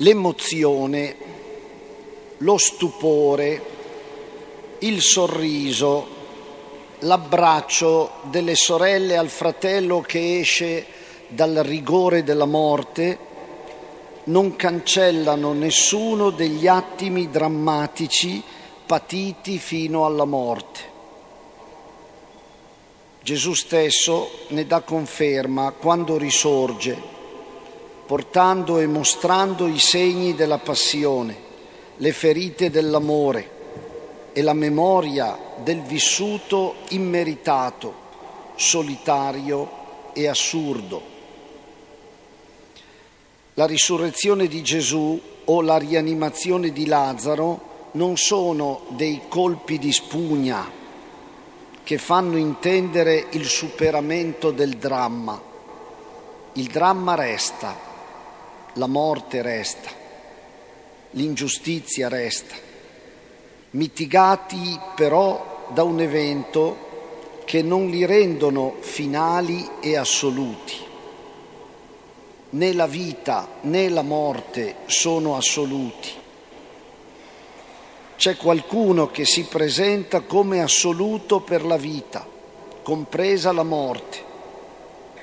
l'emozione, lo stupore, il sorriso, l'abbraccio delle sorelle al fratello che esce dal rigore della morte non cancellano nessuno degli attimi drammatici patiti fino alla morte. Gesù stesso ne dà conferma quando risorge, portando e mostrando i segni della passione, le ferite dell'amore e la memoria del vissuto immeritato, solitario e assurdo. La risurrezione di Gesù o la rianimazione di Lazzaro non sono dei colpi di spugna che fanno intendere il superamento del dramma. Il dramma resta, la morte resta, l'ingiustizia resta, mitigati però da un evento che non li rendono finali e assoluti. Né la vita né la morte sono assoluti c'è qualcuno che si presenta come assoluto per la vita, compresa la morte,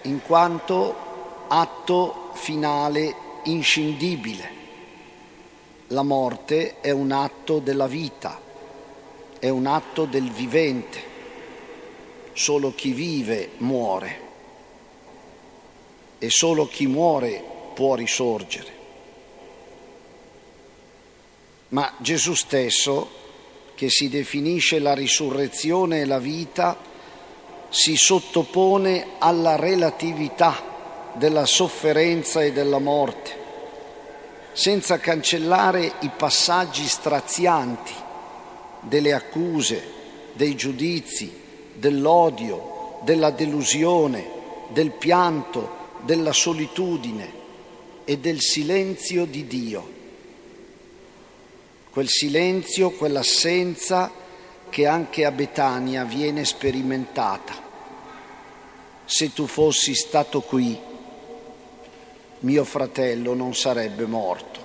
in quanto atto finale inscindibile. La morte è un atto della vita, è un atto del vivente. Solo chi vive muore e solo chi muore può risorgere. ma Gesù stesso, che si definisce la risurrezione e la vita, si sottopone alla relatività della sofferenza e della morte, senza cancellare i passaggi strazianti delle accuse, dei giudizi, dell'odio, della delusione, del pianto, della solitudine e del silenzio di Dio quel silenzio, quell'assenza che anche a Betania viene sperimentata. Se tu fossi stato qui, mio fratello non sarebbe morto.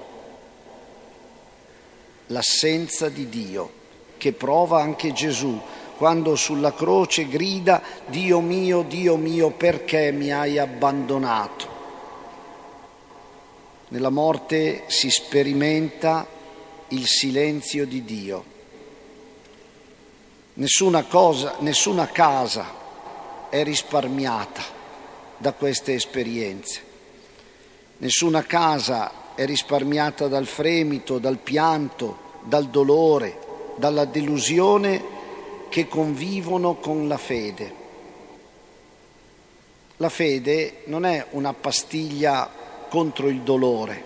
L'assenza di Dio che prova anche Gesù quando sulla croce grida Dio mio, Dio mio, perché mi hai abbandonato? Nella morte si sperimenta il silenzio di Dio. Nessuna, cosa, nessuna casa è risparmiata da queste esperienze. Nessuna casa è risparmiata dal fremito, dal pianto, dal dolore, dalla delusione che convivono con la fede. La fede non è una pastiglia contro il dolore,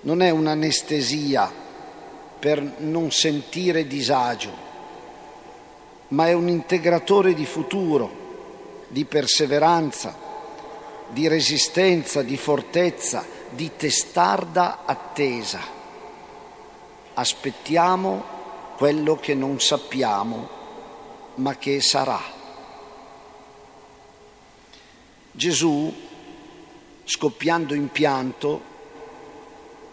non è un'anestesia per non sentire disagio, ma è un integratore di futuro, di perseveranza, di resistenza, di fortezza, di testarda attesa. Aspettiamo quello che non sappiamo, ma che sarà. Gesù, scoppiando in pianto,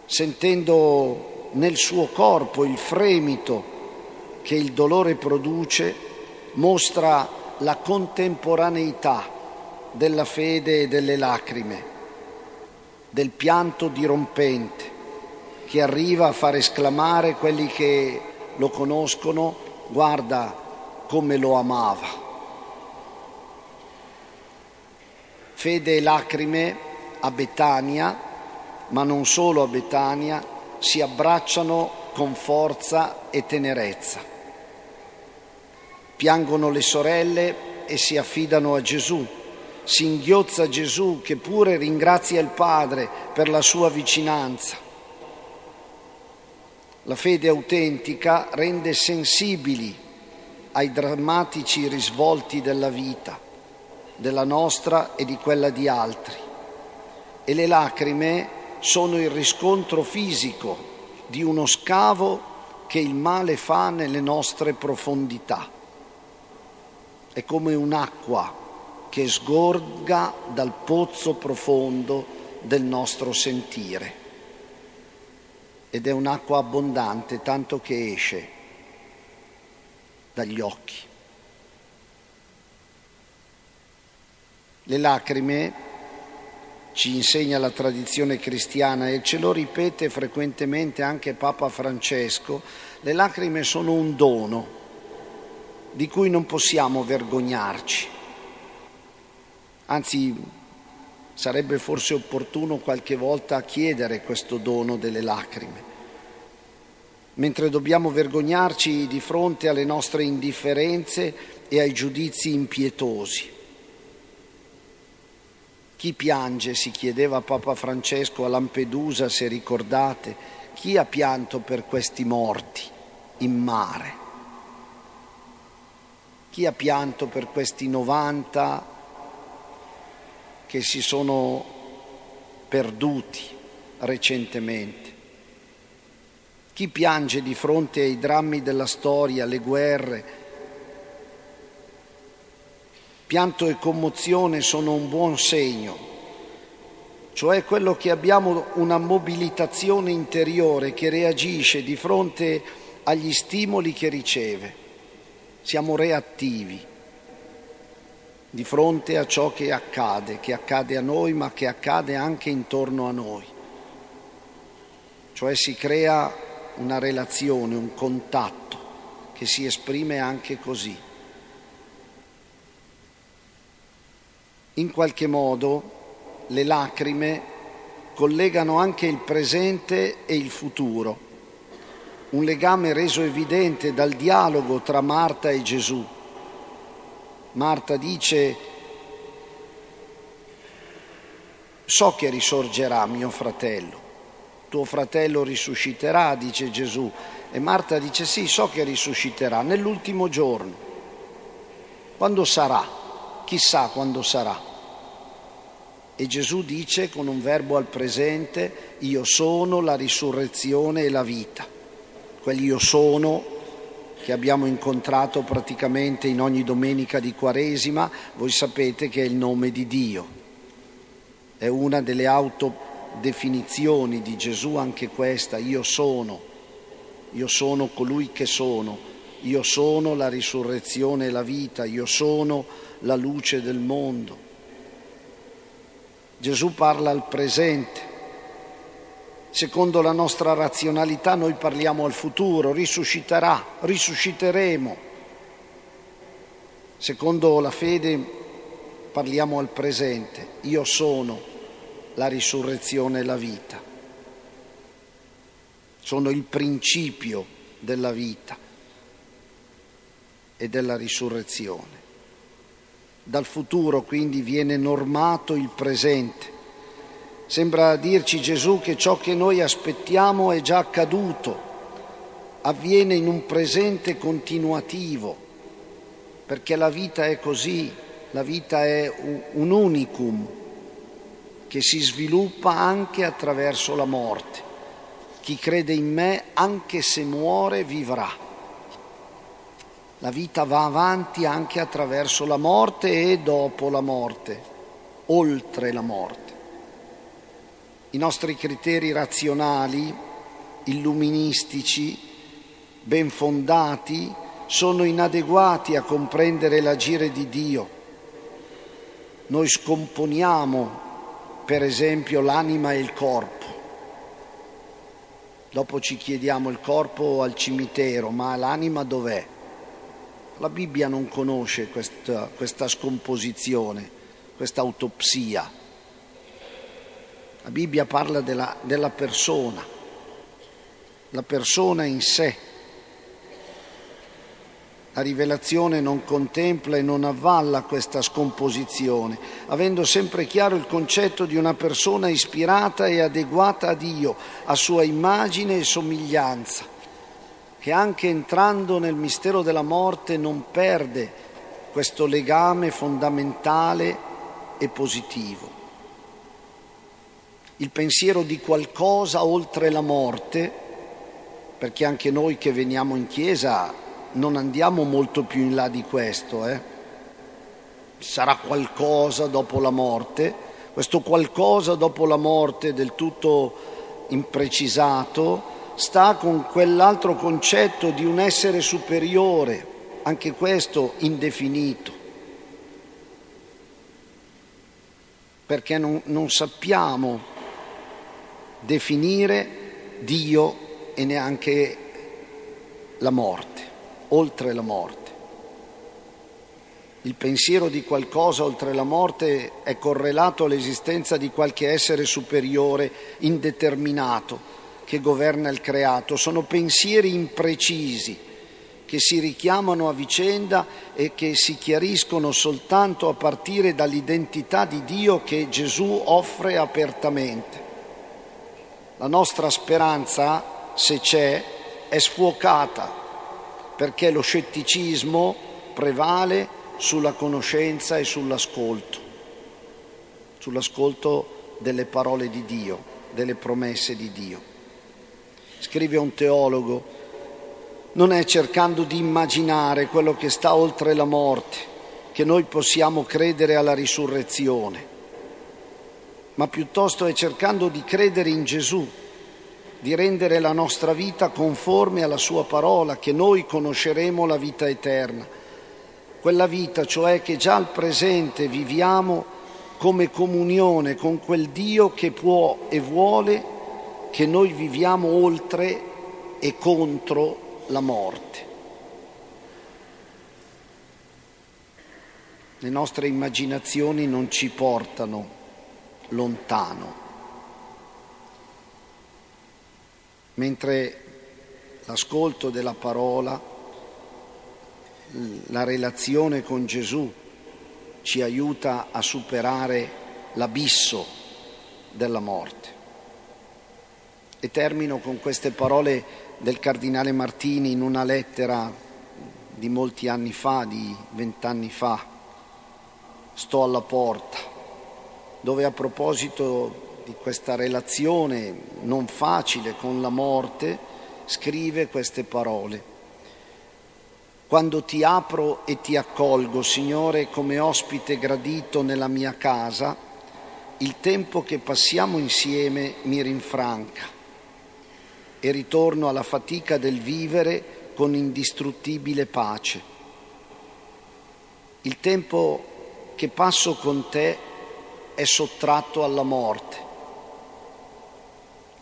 sentendo nel suo corpo il fremito che il dolore produce, mostra la contemporaneità della fede e delle lacrime, del pianto dirompente che arriva a far esclamare quelli che lo conoscono, guarda come lo amava. Fede e lacrime a Betania ma non solo a Betania, si abbracciano con forza e tenerezza. Piangono le sorelle e si affidano a Gesù. Si inghiozza Gesù che pure ringrazia il Padre per la sua vicinanza. La fede autentica rende sensibili ai drammatici risvolti della vita, della nostra e di quella di altri. E le lacrime sono il riscontro fisico di uno scavo che il male fa nelle nostre profondità. È come un'acqua che sgorga dal pozzo profondo del nostro sentire. ed è un'acqua abbondante tanto che esce dagli occhi. Le lacrime, ci insegna la tradizione cristiana e ce lo ripete frequentemente anche Papa Francesco, le lacrime sono un dono di cui non possiamo vergognarci. Anzi, sarebbe forse opportuno qualche volta chiedere questo dono delle lacrime, mentre dobbiamo vergognarci di fronte alle nostre indifferenze e ai giudizi impietosi. Chi piange, si chiedeva Papa Francesco a Lampedusa, se ricordate, chi ha pianto per questi morti in mare? Chi ha pianto per questi 90 che si sono perduti recentemente? Chi piange di fronte ai drammi della storia, le guerre, Pianto e commozione sono un buon segno, cioè quello che abbiamo una mobilitazione interiore che reagisce di fronte agli stimoli che riceve. Siamo reattivi di fronte a ciò che accade, che accade a noi ma che accade anche intorno a noi. Cioè si crea una relazione, un contatto che si esprime anche così. In qualche modo le lacrime collegano anche il presente e il futuro, un legame reso evidente dal dialogo tra Marta e Gesù. Marta dice, so che risorgerà mio fratello, tuo fratello risusciterà, dice Gesù. E Marta dice sì, so che risusciterà nell'ultimo giorno. Quando sarà? Chissà quando sarà. E Gesù dice con un verbo al presente, io sono la risurrezione e la vita. Quel io sono che abbiamo incontrato praticamente in ogni domenica di Quaresima, voi sapete che è il nome di Dio. È una delle autodefinizioni di Gesù anche questa, io sono, io sono colui che sono, io sono la risurrezione e la vita, io sono la luce del mondo. Gesù parla al presente. Secondo la nostra razionalità noi parliamo al futuro, risusciterà, risusciteremo. Secondo la fede parliamo al presente, io sono la risurrezione e la vita. Sono il principio della vita e della risurrezione. Dal futuro quindi viene normato il presente. Sembra dirci Gesù che ciò che noi aspettiamo è già accaduto, avviene in un presente continuativo, perché la vita è così, la vita è un unicum che si sviluppa anche attraverso la morte. Chi crede in me, anche se muore, vivrà. La vita va avanti anche attraverso la morte e dopo la morte, oltre la morte. I nostri criteri razionali, illuministici, ben fondati, sono inadeguati a comprendere l'agire di Dio. Noi scomponiamo, per esempio, l'anima e il corpo. Dopo ci chiediamo il corpo al cimitero, ma l'anima dov'è? La Bibbia non conosce questa, questa scomposizione, questa autopsia. La Bibbia parla della, della persona, la persona in sé. La rivelazione non contempla e non avvalla questa scomposizione, avendo sempre chiaro il concetto di una persona ispirata e adeguata a Dio, a sua immagine e somiglianza che anche entrando nel mistero della morte non perde questo legame fondamentale e positivo. Il pensiero di qualcosa oltre la morte, perché anche noi che veniamo in chiesa non andiamo molto più in là di questo, eh? sarà qualcosa dopo la morte, questo qualcosa dopo la morte del tutto imprecisato sta con quell'altro concetto di un essere superiore, anche questo indefinito, perché non, non sappiamo definire Dio e neanche la morte, oltre la morte. Il pensiero di qualcosa oltre la morte è correlato all'esistenza di qualche essere superiore indeterminato che governa il creato. Sono pensieri imprecisi che si richiamano a vicenda e che si chiariscono soltanto a partire dall'identità di Dio che Gesù offre apertamente. La nostra speranza, se c'è, è sfuocata perché lo scetticismo prevale sulla conoscenza e sull'ascolto, sull'ascolto delle parole di Dio, delle promesse di Dio. Scrive un teologo, non è cercando di immaginare quello che sta oltre la morte che noi possiamo credere alla risurrezione, ma piuttosto è cercando di credere in Gesù, di rendere la nostra vita conforme alla sua parola, che noi conosceremo la vita eterna quella vita, cioè che già al presente viviamo come comunione con quel Dio che può e vuole che noi viviamo oltre e contro la morte. Le nostre immaginazioni non ci portano lontano, mentre l'ascolto della parola la relazione con Gesù ci aiuta a superare l'abisso della morte. E termino con queste parole del cardinale Martini in una lettera di molti anni fa, di vent'anni fa, Sto alla porta, dove a proposito di questa relazione non facile con la morte scrive queste parole quando ti apro e ti accolgo, Signore, come ospite gradito nella mia casa, il tempo che passiamo insieme mi rinfranca e ritorno alla fatica del vivere con indistruttibile pace. Il tempo che passo con te è sottratto alla morte.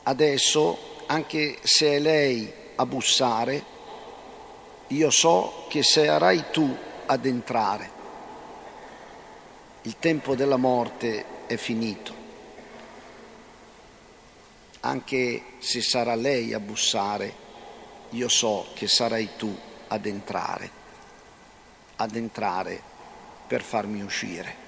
Adesso, anche se è lei a bussare, io so che sarai tu ad entrare. Il tempo della morte è finito, anche se sarà lei a bussare, io so che sarai tu ad entrare, ad entrare per farmi uscire.